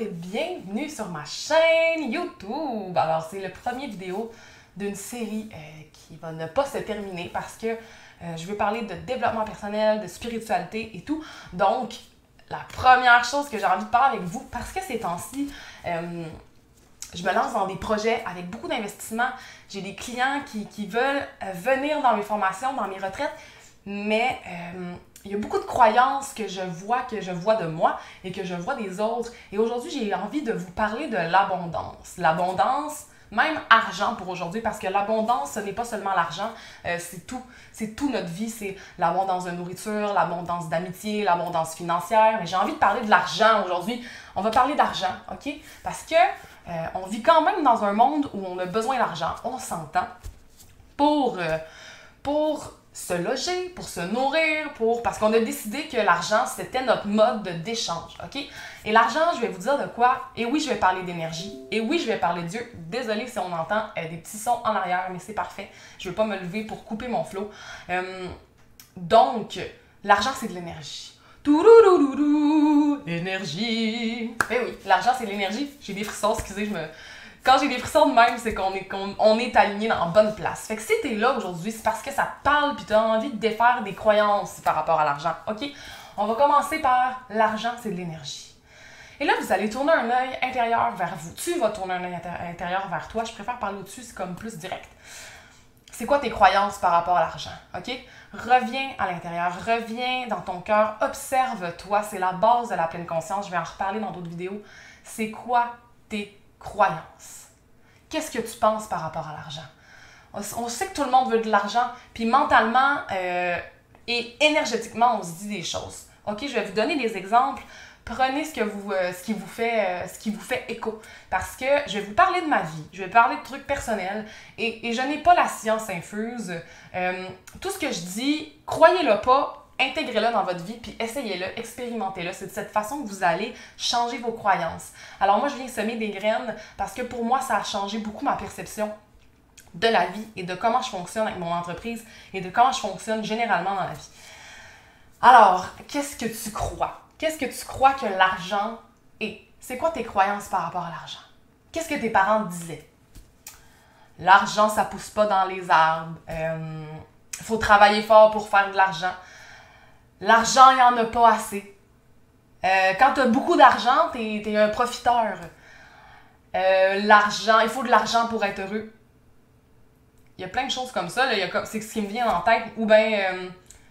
et bienvenue sur ma chaîne YouTube. Alors, c'est le premier vidéo d'une série euh, qui va ne pas se terminer parce que euh, je vais parler de développement personnel, de spiritualité et tout. Donc, la première chose que j'ai envie de parler avec vous, parce que ces temps-ci, euh, je me lance dans des projets avec beaucoup d'investissement. J'ai des clients qui, qui veulent venir dans mes formations, dans mes retraites, mais il y a beaucoup de croyances que je vois, que je vois de moi et que je vois des autres. Et aujourd'hui, j'ai envie de vous parler de l'abondance. L'abondance, même argent pour aujourd'hui, parce que l'abondance, ce n'est pas seulement l'argent, euh, c'est tout. C'est tout notre vie. C'est l'abondance de nourriture, l'abondance d'amitié, l'abondance financière. Mais j'ai envie de parler de l'argent aujourd'hui. On va parler d'argent, OK? Parce que euh, on vit quand même dans un monde où on a besoin d'argent, on s'entend, pour, euh, pour se loger, pour se nourrir, pour parce qu'on a décidé que l'argent c'était notre mode d'échange, OK? Et l'argent, je vais vous dire de quoi? Et oui, je vais parler d'énergie. Et oui, je vais parler de Dieu. Désolée si on entend euh, des petits sons en arrière, mais c'est parfait. Je veux pas me lever pour couper mon flow. Euh, donc, l'argent c'est de l'énergie. Tourourourourou, énergie. Eh oui, l'argent c'est de l'énergie. J'ai des frissons, excusez, je me quand j'ai des frissons de même, c'est qu'on est, qu'on est aligné la bonne place. Fait que si t'es là aujourd'hui, c'est parce que ça parle puis t'as envie de défaire des croyances par rapport à l'argent. OK? On va commencer par l'argent, c'est de l'énergie. Et là, vous allez tourner un œil intérieur vers vous. Tu vas tourner un œil intérieur vers toi. Je préfère parler au-dessus, c'est comme plus direct. C'est quoi tes croyances par rapport à l'argent? OK? Reviens à l'intérieur, reviens dans ton cœur, observe-toi. C'est la base de la pleine conscience. Je vais en reparler dans d'autres vidéos. C'est quoi tes croyance. Qu'est-ce que tu penses par rapport à l'argent? On, sait que tout le monde veut de l'argent, puis mentalement euh, et énergétiquement, on se dit des choses. OK, je vais vous donner des exemples. Prenez ce, euh, ce, qui vous fait, euh, qui vous fait écho. Parce que je vais vous parler de ma vie, je vais parler de trucs personnels et, et je n'ai pas la science infuse. tout ce que je dis, croyez-le pas, intégrez-le dans votre vie, puis essayez-le, expérimentez-le. C'est de cette façon que vous allez changer vos croyances. Alors moi, je viens semer des graines parce que pour moi, ça a changé beaucoup ma perception de la vie et de comment je fonctionne avec mon entreprise et de comment je fonctionne généralement dans la vie. Alors, qu'est-ce que tu crois? Qu'est-ce que tu crois que l'argent est? C'est quoi tes croyances par rapport à l'argent? Qu'est-ce que tes parents disaient? L'argent, ça pousse pas dans les arbres. Il euh, faut travailler fort pour faire de l'argent. L'argent, il n'y en a pas assez. Euh, quand tu as beaucoup d'argent, tu es, un profiteur. Euh, l'argent, il faut de l'argent pour être heureux. Il y a plein de choses comme ça. C'est ce qui me vient en tête. Ou bien, euh,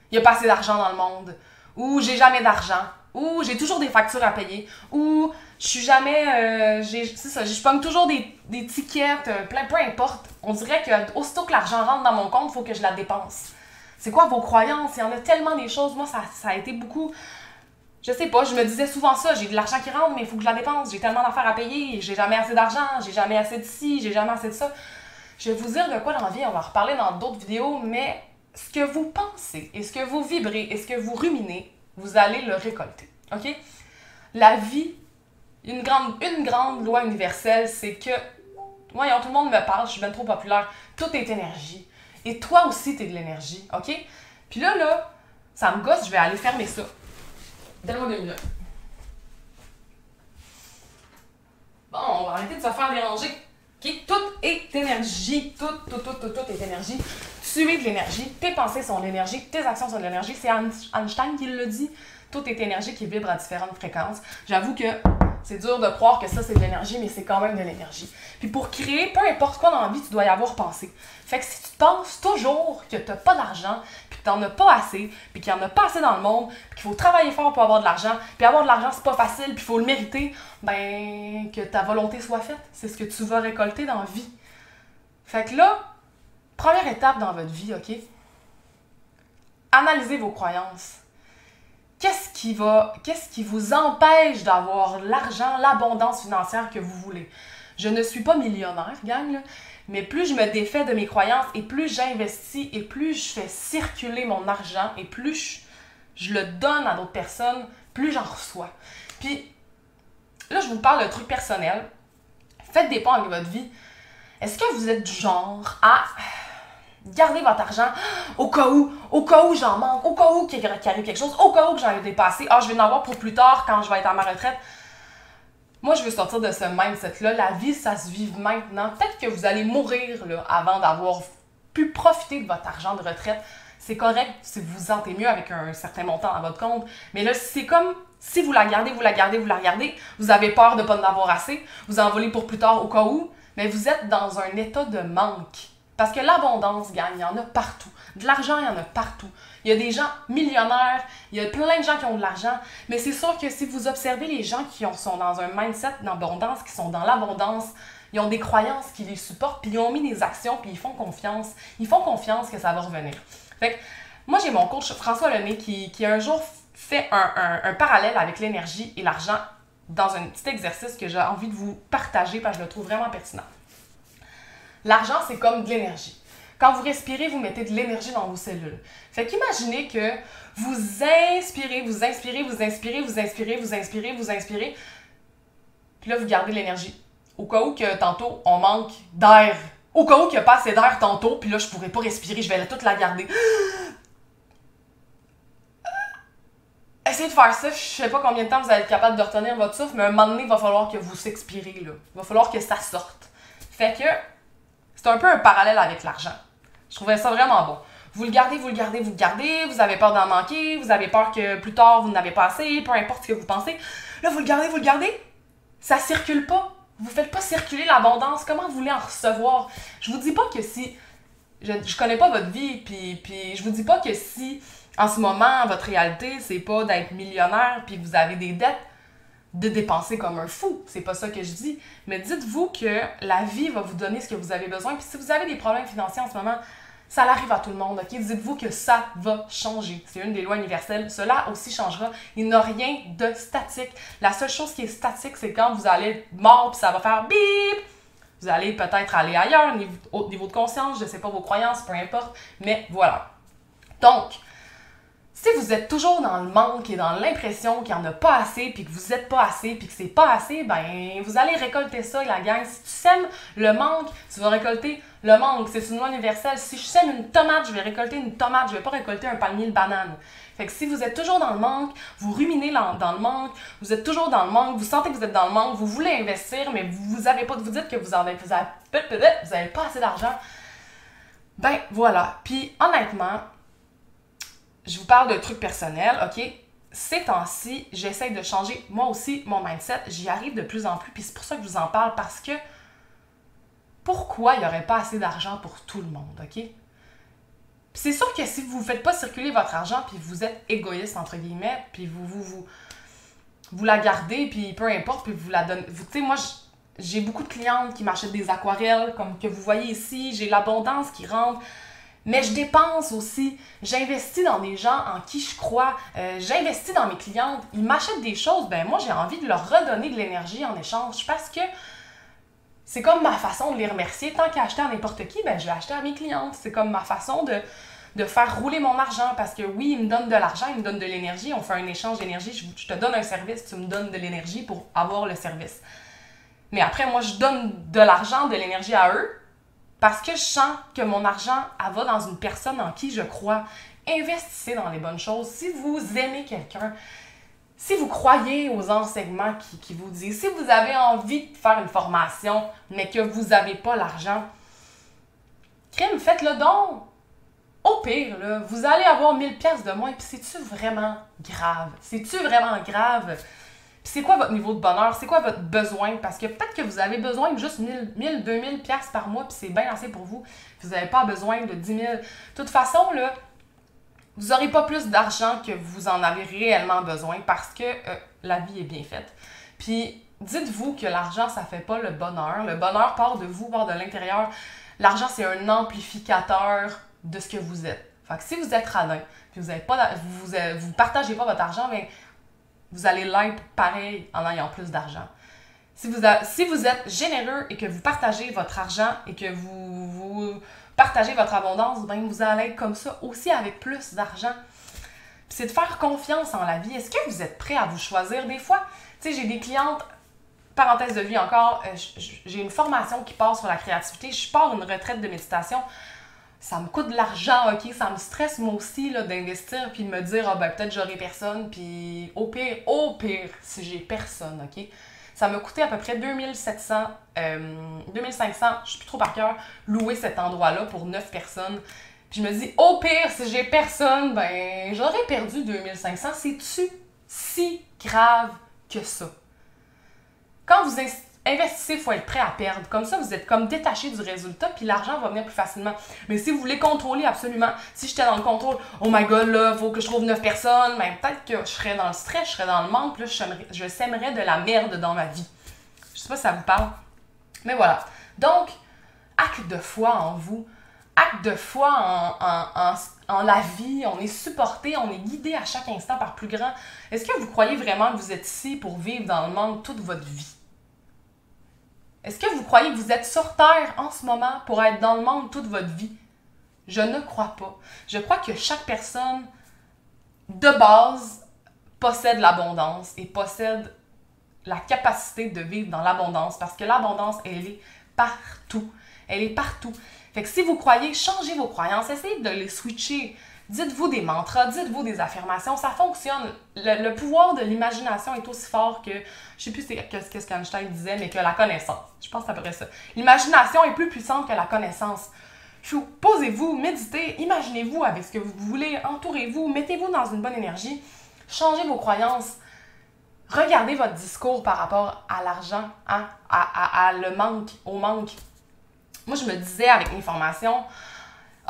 il n'y a pas assez d'argent dans le monde. Ou j'ai jamais d'argent. Ou j'ai toujours des factures à payer. Ou je suis jamais. c'est ça, je pogne toujours des, des tickets, plein, peu importe. On dirait que aussitôt que l'argent rentre dans mon compte, il faut que je la dépense. C'est quoi vos croyances? Il y en a tellement des choses. Moi, ça, ça a été beaucoup. Je sais pas, je me disais souvent ça, j'ai de l'argent qui rentre, mais il faut que je la dépense. J'ai tellement d'affaires à payer, j'ai jamais assez d'argent, j'ai jamais assez de ci, j'ai jamais assez de ça. Je vais vous dire de quoi dans la on va en reparler dans d'autres vidéos, mais ce que vous pensez et ce que vous vibrez et ce que vous ruminez, vous allez le récolter. OK? La vie, une grande, une loi universelle, c'est que, voyons, tout le monde me parle, je suis bien trop populaire, tout est énergie. Et toi aussi, tu es de l'énergie, OK? Puis là, là, ça me gosse, je vais aller fermer ça. Donne-moi deux minutes. Bon, on va arrêter de se faire déranger. OK? Tout est énergie. Tout, tout, tout, tout, tout est énergie. Tu es de l'énergie. Tes pensées sont de l'énergie. Tes actions sont de l'énergie. C'est Einstein qui le dit. Tout est énergie qui vibre à différentes fréquences. J'avoue que c'est dur de croire que ça, c'est de l'énergie, mais c'est quand même de l'énergie. Puis pour créer, peu importe quoi dans la vie, tu dois y avoir pensé. Fait que si tu penses toujours que tu n'as pas d'argent, puis que tu n'en as pas assez, puis qu'il n'y en a pas assez dans le monde, puis qu'il faut travailler fort pour avoir de l'argent, puis avoir de l'argent, c'est pas facile, puis il faut le mériter, ben, que ta volonté soit faite. C'est ce que tu vas récolter dans la vie. Fait que là, première étape dans votre vie, OK? Analysez vos croyances qu'est-ce qui va, qu'est-ce qui vous empêche d'avoir l'argent, l'abondance financière que vous voulez? Je ne suis pas millionnaire, gang, mais plus je me défais de mes croyances et plus j'investis et plus je fais circuler mon argent et plus je, le donne à d'autres personnes, plus j'en reçois. Puis là, je vous parle d'un truc personnel. Faites des pas avec votre vie. Est-ce que vous êtes du genre à Gardez votre argent au cas où, au cas où j'en manque, au cas où qu'il arrive quelque chose, au cas où que j'en ai dépassé. Ah, je vais en avoir pour plus tard quand je vais être à ma retraite. Moi, je veux sortir de ce mindset-là. La vie, ça se vit maintenant. Peut-être que vous allez mourir là, avant d'avoir pu profiter de votre argent de retraite. C'est correct si vous vous sentez mieux avec un certain montant dans votre compte. Mais là, c'est comme si vous la gardez, vous la gardez, vous la regardez, vous avez peur de ne pas en avoir assez, vous en volez pour plus tard au cas où, mais vous êtes dans un état de manque. Parce que l'abondance, gagne, il y en a partout. De l'argent, il y en a partout. Il y a des gens millionnaires, il y a plein de gens qui ont de l'argent, mais c'est sûr que si vous observez les gens qui sont dans un mindset d'abondance, qui sont dans l'abondance, ils ont des croyances qui les supportent, puis ils ont mis des actions, puis ils font confiance. Ils font confiance que ça va revenir. Fait moi, j'ai mon coach François Lemay qui, qui un jour fait un, parallèle avec l'énergie et l'argent dans un petit exercice que j'ai envie de vous partager parce que je le trouve vraiment pertinent. L'argent, c'est comme de l'énergie. Quand vous respirez, vous mettez de l'énergie dans vos cellules. Fait qu'imaginez que vous inspirez, vous inspirez, vous inspirez, vous inspirez, vous inspirez, vous inspirez. Puis là, vous gardez l'énergie. Au cas où que tantôt, on manque d'air. Au cas où qu'il n'y a pas assez d'air tantôt, puis là, je pourrais pas respirer, je vais toute la garder. essayez de faire ça. Je sais pas combien de temps vous allez être capable de retenir votre souffle, mais un moment donné, il va falloir que vous s'expirez. Là. Il va falloir que ça sorte. Fait que c'est un peu un parallèle avec l'argent. Je trouvais ça vraiment bon. Vous le gardez, vous le gardez, vous le gardez, vous avez peur d'en manquer, vous avez peur que plus tard vous n'avez pas assez, peu importe ce que vous pensez. Là, vous le gardez, vous le gardez. Ça circule pas. Vous faites pas circuler l'abondance. Comment vous voulez en recevoir? Je vous dis pas que si. Je, je connais pas votre vie, puis, puis je vous dis pas que si en ce moment, votre réalité, c'est pas d'être millionnaire puis vous avez des dettes, de dépenser comme un fou. C'est pas ça que je dis. Mais dites-vous que la vie va vous donner ce que vous avez besoin. Puis si vous avez des problèmes financiers en ce moment, ça arrive à tout le monde, ok? Dites-vous que ça va changer. C'est une des lois universelles. Cela aussi changera. Il n'y a rien de statique. La seule chose qui est statique, c'est quand vous allez mort, puis ça va faire bip! Vous allez peut-être aller ailleurs, au niveau de conscience, je sais pas vos croyances, peu importe. Mais voilà. Donc, si vous êtes toujours dans le manque et dans l'impression qu'il n'y en a pas assez, puis que vous n'êtes pas assez, puis que c'est pas assez, ben vous allez récolter ça, la gang. Si tu sèmes le manque, tu vas récolter le manque. C'est une loi universelle. Si je sème une tomate, je vais récolter une tomate. Je vais pas récolter un palmier de banane. Fait que si vous êtes toujours dans le manque, vous ruminez dans le manque, vous êtes toujours dans le manque, vous sentez que vous êtes dans le manque, vous voulez investir, mais vous avez pas, vous dites que vous avez, vous avez, vous avez pas assez d'argent. Ben voilà. Puis honnêtement, je vous parle de trucs personnels, OK? Ces temps-ci, j'essaie de changer moi aussi mon mindset. J'y arrive de plus en plus, puis c'est pour ça que je vous en parle, parce que pourquoi il n'y aurait pas assez d'argent pour tout le monde, OK? c'est sûr que si vous ne faites pas circuler votre argent, puis vous êtes égoïste, entre guillemets, puis vous, vous, vous, vous la gardez, puis peu importe, puis vous la donnez. Tu sais, moi, j'ai beaucoup de clientes qui m'achètent des aquarelles, comme que vous voyez ici. J'ai l'abondance qui rentre. Mais je dépense aussi. J'investis dans des gens en qui je crois. Euh, j'investis dans mes clientes. Ils m'achètent des choses. Ben moi, j'ai envie de leur redonner de l'énergie en échange parce que c'est comme ma façon de les remercier. Tant qu'à acheter à n'importe qui, ben je vais acheter à mes clientes. C'est comme ma façon de, de faire rouler mon argent parce que oui, ils me donnent de l'argent, ils me donnent de l'énergie. On fait un échange d'énergie. Je, je te donne un service, tu me donnes de l'énergie pour avoir le service. Mais après, moi, je donne de l'argent, de l'énergie à eux parce que je sens que mon argent va dans une personne en qui je crois. Investissez dans les bonnes choses. Si vous aimez quelqu'un, si vous croyez aux enseignements qui, vous disent, si vous avez envie de faire une formation, mais que vous n'avez pas l'argent, crime, faites-le don. Au pire, vous allez avoir 1000 pièces de moins, puis c'est-tu vraiment grave? C'est-tu vraiment grave? C'est quoi votre niveau de bonheur? C'est quoi votre besoin? Parce que peut-être que vous avez besoin de juste 1000, 1000 2000 pièces par mois, puis c'est bien assez pour vous. Vous n'avez pas besoin de 10 000. De toute façon, là, vous n'aurez pas plus d'argent que vous en avez réellement besoin parce que euh, la vie est bien faite. Puis, dites-vous que l'argent, ça fait pas le bonheur. Le bonheur part de vous, part de l'intérieur. L'argent, c'est un amplificateur de ce que vous êtes. Fait que si vous êtes radin, puis vous ne pas, vous, vous, partagez pas votre argent, mais vous allez l'être pareil en ayant plus d'argent. Si vous, êtes généreux et que vous partagez votre argent et que vous, vous partagez votre abondance, ben vous allez être comme ça aussi avec plus d'argent. c'est de faire confiance en la vie. Est-ce que vous êtes prêt à vous choisir des fois? Tu sais, j'ai des clientes, parenthèse de vie encore, euh, j'ai une formation qui part sur la créativité. Je pars une retraite de méditation ça me coûte de l'argent, ok? Ça me stresse moi aussi d'investir puis de me dire, ah ben peut-être j'aurai personne, puis au pire, au pire, si j'ai personne, ok? Ça m'a coûté à peu près 2700, 2500, je suis plus trop par cœur, louer cet endroit-là pour 9 personnes. Puis je me dis, au pire, si j'ai personne, ben j'aurais perdu 2500. C'est-tu si grave que ça? Quand vous investissez, il faut être prêt à perdre. Comme ça, vous êtes comme détaché du résultat, puis l'argent va venir plus facilement. Mais si vous voulez contrôler absolument, si j'étais dans le contrôle, oh my god, là, faut que je trouve 9 personnes, ben peut-être que je serais dans le stress, je serais dans le manque, là, je, sèmerais de la merde dans ma vie. Je sais pas si ça vous parle. Mais voilà. Donc, acte de foi en vous acte de foi en, en, la vie, on est supporté, on est guidé à chaque instant par plus grand. Est-ce que vous croyez vraiment que vous êtes ici pour vivre dans le monde toute votre vie? Est-ce que vous croyez que vous êtes sur Terre en ce moment pour être dans le monde toute votre vie? Je ne crois pas. Je crois que chaque personne, de base, possède l'abondance et possède la capacité de vivre dans l'abondance parce que l'abondance, elle est partout. Elle est partout. Fait que si vous croyez, changez vos croyances, essayez de les switcher. Dites-vous des mantras, dites-vous des affirmations, ça fonctionne. Le, pouvoir de l'imagination est aussi fort que, je sais plus ce qu'Einstein disait, mais que la connaissance. Je pense à peu près ça. L'imagination est plus puissante que la connaissance. Posez-vous, méditez, imaginez-vous avec ce que vous voulez, entourez-vous, mettez-vous dans une bonne énergie, changez vos croyances, regardez votre discours par rapport à l'argent, hein, à le manque, au manque. Moi, je me disais avec mes formations,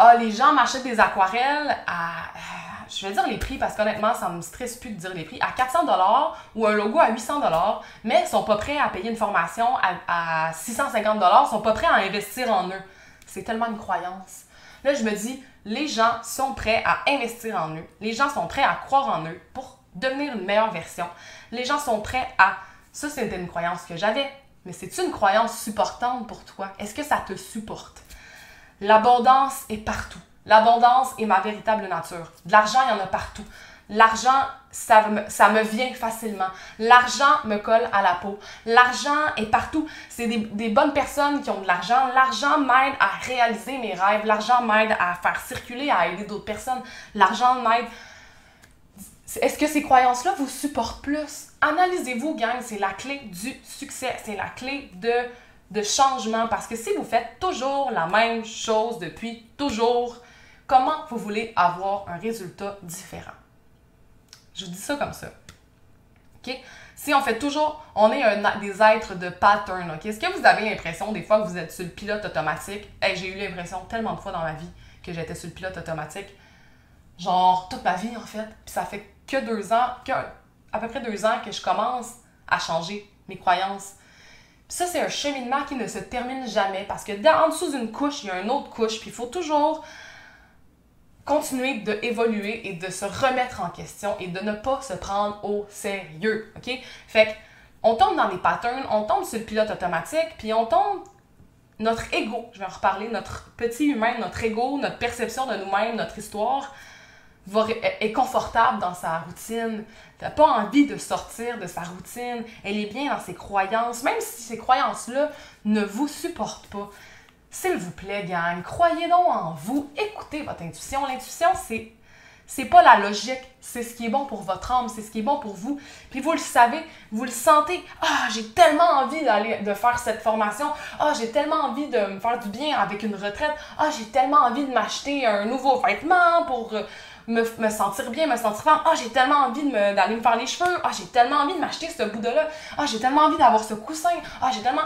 ah, les gens m'achètent des aquarelles à. Je vais dire les prix parce qu'honnêtement, ça me stresse plus de dire les prix. À 400 ou un logo à 800 mais ils sont pas prêts à payer une formation à, à 650 ils sont pas prêts à investir en eux. C'est tellement une croyance. Là, je me dis, les gens sont prêts à investir en eux. Les gens sont prêts à croire en eux pour devenir une meilleure version. Les gens sont prêts à. Ça, c'était une croyance que j'avais. Mais c'est une croyance supportante pour toi? Est-ce que ça te supporte? L'abondance est partout. L'abondance est ma véritable nature. De l'argent, il y en a partout. L'argent, ça me, vient facilement. L'argent me colle à la peau. L'argent est partout. C'est des, des, bonnes personnes qui ont de l'argent. L'argent m'aide à réaliser mes rêves. L'argent m'aide à faire circuler, à aider d'autres personnes. L'argent m'aide est-ce que ces croyances-là vous supportent plus? Analysez-vous, gang, c'est la clé du succès, c'est la clé de, de changement. Parce que si vous faites toujours la même chose depuis toujours, comment vous voulez avoir un résultat différent? Je vous dis ça comme ça. OK? Si on fait toujours, on est des êtres de pattern, OK? Est-ce que vous avez l'impression des fois que vous êtes sur le pilote automatique? J'ai eu l'impression tellement de fois dans ma vie que j'étais sur le pilote automatique. Genre, toute ma vie, en fait. Puis ça fait que deux ans, que à peu près deux ans que je commence à changer mes croyances. Ça, c'est un cheminement qui ne se termine jamais parce que en dessous d'une couche, il y a une autre couche, puis il faut toujours continuer d'évoluer et de se remettre en question et de ne pas se prendre au sérieux, OK? Fait que, on tombe dans des patterns, on tombe sur le pilote automatique, puis on tombe notre ego, je vais en reparler, notre petit humain, notre ego, notre perception de nous-mêmes, notre histoire, est confortable dans sa routine, n'a pas envie de sortir de sa routine, elle est bien dans ses croyances, même si ces croyances-là ne vous supportent pas. S'il vous plaît, gang, croyez donc en vous, écoutez votre intuition. L'intuition, c'est c'est pas la logique, c'est ce qui est bon pour votre âme, c'est ce qui est bon pour vous. Puis vous le savez, vous le sentez. Ah, j'ai tellement envie d'aller de faire cette formation. Ah, j'ai tellement envie de me faire du bien avec une retraite. Ah, j'ai tellement envie de m'acheter un nouveau vêtement pour euh, me, me, sentir bien, me sentir femme. Ah, j'ai tellement envie d'aller me faire les cheveux. Ah, j'ai tellement envie de m'acheter ce Bouddha-là. Ah, j'ai tellement envie d'avoir ce coussin. Ah, j'ai tellement.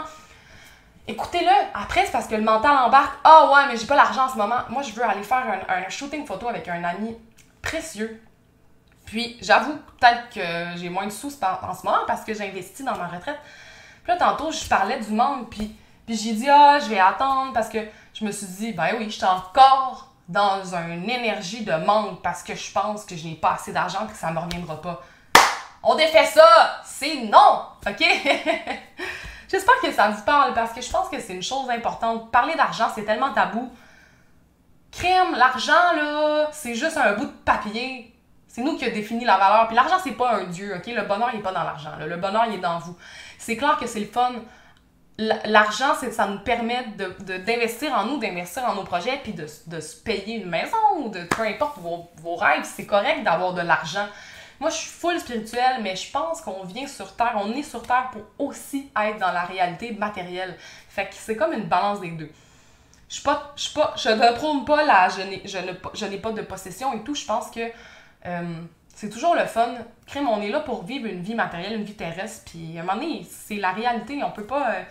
Écoutez-le. Après, c'est parce que le mental embarque. Ah, ouais, mais j'ai pas l'argent en ce moment. Moi, je veux aller faire un, shooting photo avec un ami précieux. Puis, j'avoue peut-être que j'ai moins de sous en ce moment parce que j'ai investi dans ma retraite. Puis là, tantôt, je parlais du monde, puis, puis j'ai dit, ah, je vais attendre parce que je me suis dit, ben oui, je suis encore dans une énergie de manque parce que je pense que je n'ai pas assez d'argent et que ça ne me reviendra pas. On défait ça! C'est non! OK? J'espère que ça vous parle parce que je pense que c'est une chose importante. Parler d'argent, c'est tellement tabou. Crème, l'argent, là, c'est juste un bout de papier. C'est nous qui a défini la valeur. Puis l'argent, c'est pas un dieu, OK? Le bonheur, il est pas dans l'argent. Le bonheur, il est dans vous. C'est clair que c'est le fun l'argent, ça nous permet d'investir de, en nous, d'investir en nos projets, puis de, se payer une maison ou de peu importe vos, vos rêves. C'est correct d'avoir de l'argent. Moi, je suis full spirituelle, mais je pense qu'on vient sur Terre, on est sur Terre pour aussi être dans la réalité matérielle. Fait que c'est comme une balance des deux. Je pas, je pas, je ne prône pas la, je n'ai, n'ai pas de possession et tout. Je pense que euh, c'est toujours le fun. Crème, on est là pour vivre une vie matérielle, une vie terrestre. Puis à un moment donné, c'est la réalité. On peut pas. Euh,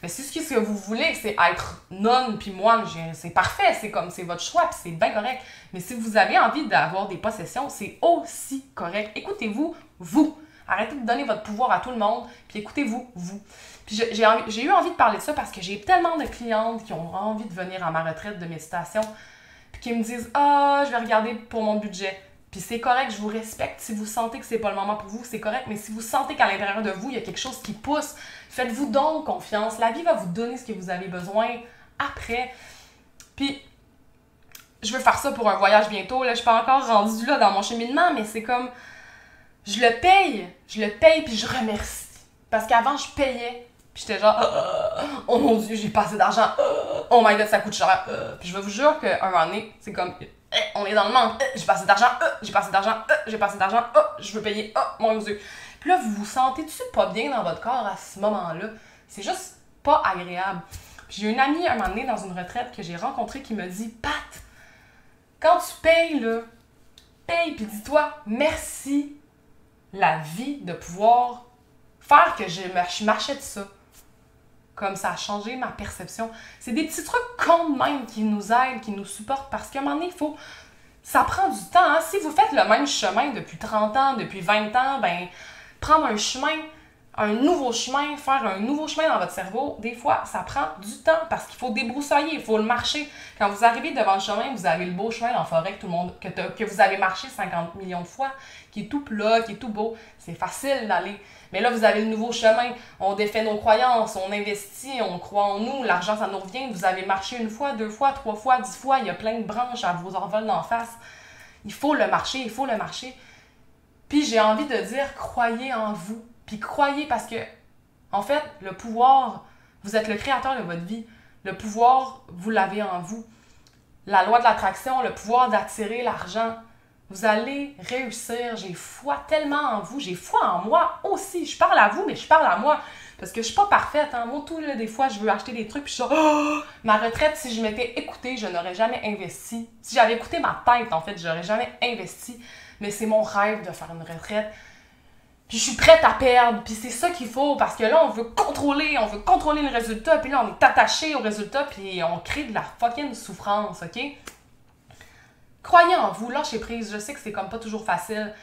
mais si ce que vous voulez, c'est être non puis moine, c'est parfait, c'est comme c'est votre choix, puis c'est bien correct. Mais si vous avez envie d'avoir des possessions, c'est aussi correct. Écoutez-vous, vous. Arrêtez de donner votre pouvoir à tout le monde, puis écoutez-vous, vous. Puis j'ai eu envie de parler de ça parce que j'ai tellement de clientes qui ont envie de venir à ma retraite de méditation, puis qui me disent Ah, je vais regarder pour mon budget. Puis c'est correct, je vous respecte. Si vous sentez que c'est pas le moment pour vous, c'est correct. Mais si vous sentez qu'à l'intérieur de vous, il y a quelque chose qui pousse, faites-vous donc confiance. La vie va vous donner ce que vous avez besoin après. Puis, je veux faire ça pour un voyage bientôt. Là, je suis pas encore rendue là dans mon cheminement, mais c'est comme. Je le paye. Je le paye, puis je remercie. Parce qu'avant, je payais. Puis j'étais genre, oh mon dieu, j'ai pas assez d'argent. Oh my god, ça coûte cher. Puis je vous jure qu'un moment donné, c'est comme eh, on est dans le manque, eh, j'ai pas d'argent, eh, j'ai pas assez d'argent, j'ai pas d'argent, oh, je veux payer, oh mon dieu. Puis là, vous vous sentez-tu pas bien dans votre corps à ce moment-là? C'est juste pas agréable. J'ai une amie un moment donné dans une retraite que j'ai rencontrée qui me dit Pat, quand tu payes, là, paye, puis dis-toi merci la vie de pouvoir faire que je m'achète ça comme ça a changé ma perception. C'est des petits trucs comme même qui nous aident, qui nous supportent, parce qu'à un moment donné, il faut... Ça prend du temps. Hein. Si vous faites le même chemin depuis 30 ans, depuis 20 ans, ben prendre un chemin, un nouveau chemin, faire un nouveau chemin dans votre cerveau, des fois, ça prend du temps parce qu'il faut débroussailler, il faut le marcher. Quand vous arrivez devant le chemin, vous avez le beau chemin en forêt que tout le monde, que, que vous avez marché 50 millions de fois, qui est tout plat, qui est tout beau. C'est facile d'aller. Mais là, vous avez le nouveau chemin. On défait nos croyances, on investit, on croit en nous, l'argent, ça nous revient. Vous avez marché une fois, deux fois, trois fois, dix fois, il y a plein de branches à vous envoler en face. Il faut le marcher, il faut le marcher. Puis j'ai envie de dire, croyez en vous. Puis croyez parce que, en fait, le pouvoir, vous êtes le créateur de votre vie. Le pouvoir, vous l'avez en vous. La loi de l'attraction, le pouvoir d'attirer l'argent, vous allez réussir. J'ai foi tellement en vous. J'ai foi en moi aussi. Je parle à vous, mais je parle à moi. Parce que je suis pas parfaite. Hein. Moi, tout, là, des fois, je veux acheter des trucs. Puis je suis oh! ma retraite, si je m'étais écoutée, je n'aurais jamais investi. Si j'avais écouté ma tête, en fait, j'aurais jamais investi. Mais c'est mon rêve de faire une retraite. Je suis prête à perdre. Puis c'est ça qu'il faut. Parce que là, on veut contrôler. On veut contrôler le résultat. Puis là, on est attaché au résultat. Puis on crée de la fucking souffrance, OK? Croyez en vous, lâchez prise. Je sais que c'est comme pas toujours facile.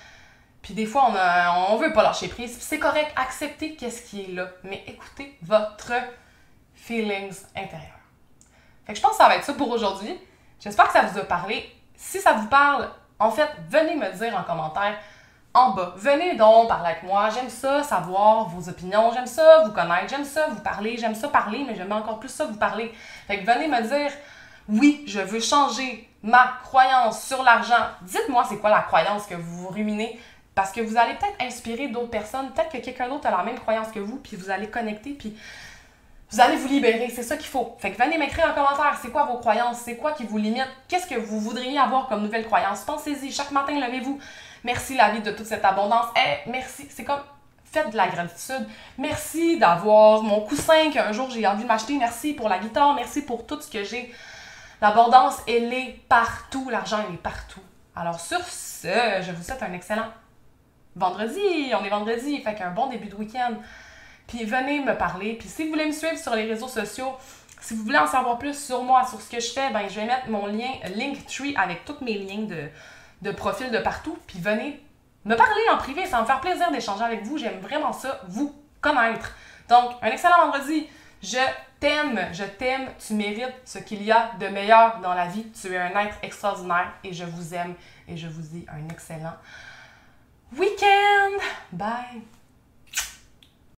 Puis des fois, on, a, veut pas lâcher prise. c'est correct, acceptez qu'est-ce qui est là. Mais écoutez votre feelings intérieur. Fait que je pense que ça va être ça pour aujourd'hui. J'espère que ça vous a parlé. Si ça vous parle, en fait, venez me dire en commentaire en bas. Venez donc parler avec moi. J'aime ça, savoir vos opinions. J'aime ça, vous connaître. J'aime ça, vous parler. J'aime ça parler, mais j'aime encore plus ça, vous parler. Fait que venez me dire oui, je veux changer ma croyance sur l'argent. Dites-moi c'est quoi la croyance que vous ruminez parce que vous allez peut-être inspirer d'autres personnes, peut-être que quelqu'un d'autre a la même croyance que vous, puis vous allez connecter, puis vous allez vous libérer. C'est ça qu'il faut. Fait que venez m'écrire en commentaire, c'est quoi vos croyances, c'est quoi qui vous limite, qu'est-ce que vous voudriez avoir comme nouvelle croyance? Pensez-y, chaque matin, levez-vous. Merci la vie de toute cette abondance. Eh, merci. C'est comme faites de la gratitude. Merci d'avoir mon coussin qu'un jour j'ai envie de m'acheter. Merci pour la guitare. Merci pour tout ce que j'ai. L'abondance, elle est partout. L'argent, est partout. Alors sur ce, je vous souhaite un excellent vendredi. On est vendredi, fait qu'un bon début de week-end. Puis venez me parler. Puis si vous voulez me suivre sur les réseaux sociaux, si vous voulez en savoir plus sur moi, sur ce que je fais, ben je vais mettre mon lien Linktree avec tous mes liens de, de profil de partout. Puis venez me parler en privé. Ça va me faire plaisir d'échanger avec vous. J'aime vraiment ça, vous connaître. Donc, un excellent vendredi. Je t'aime, je t'aime, tu mérites ce qu'il y a de meilleur dans la vie. Tu es un être extraordinaire et je vous aime et je vous dis un excellent week-end. Bye.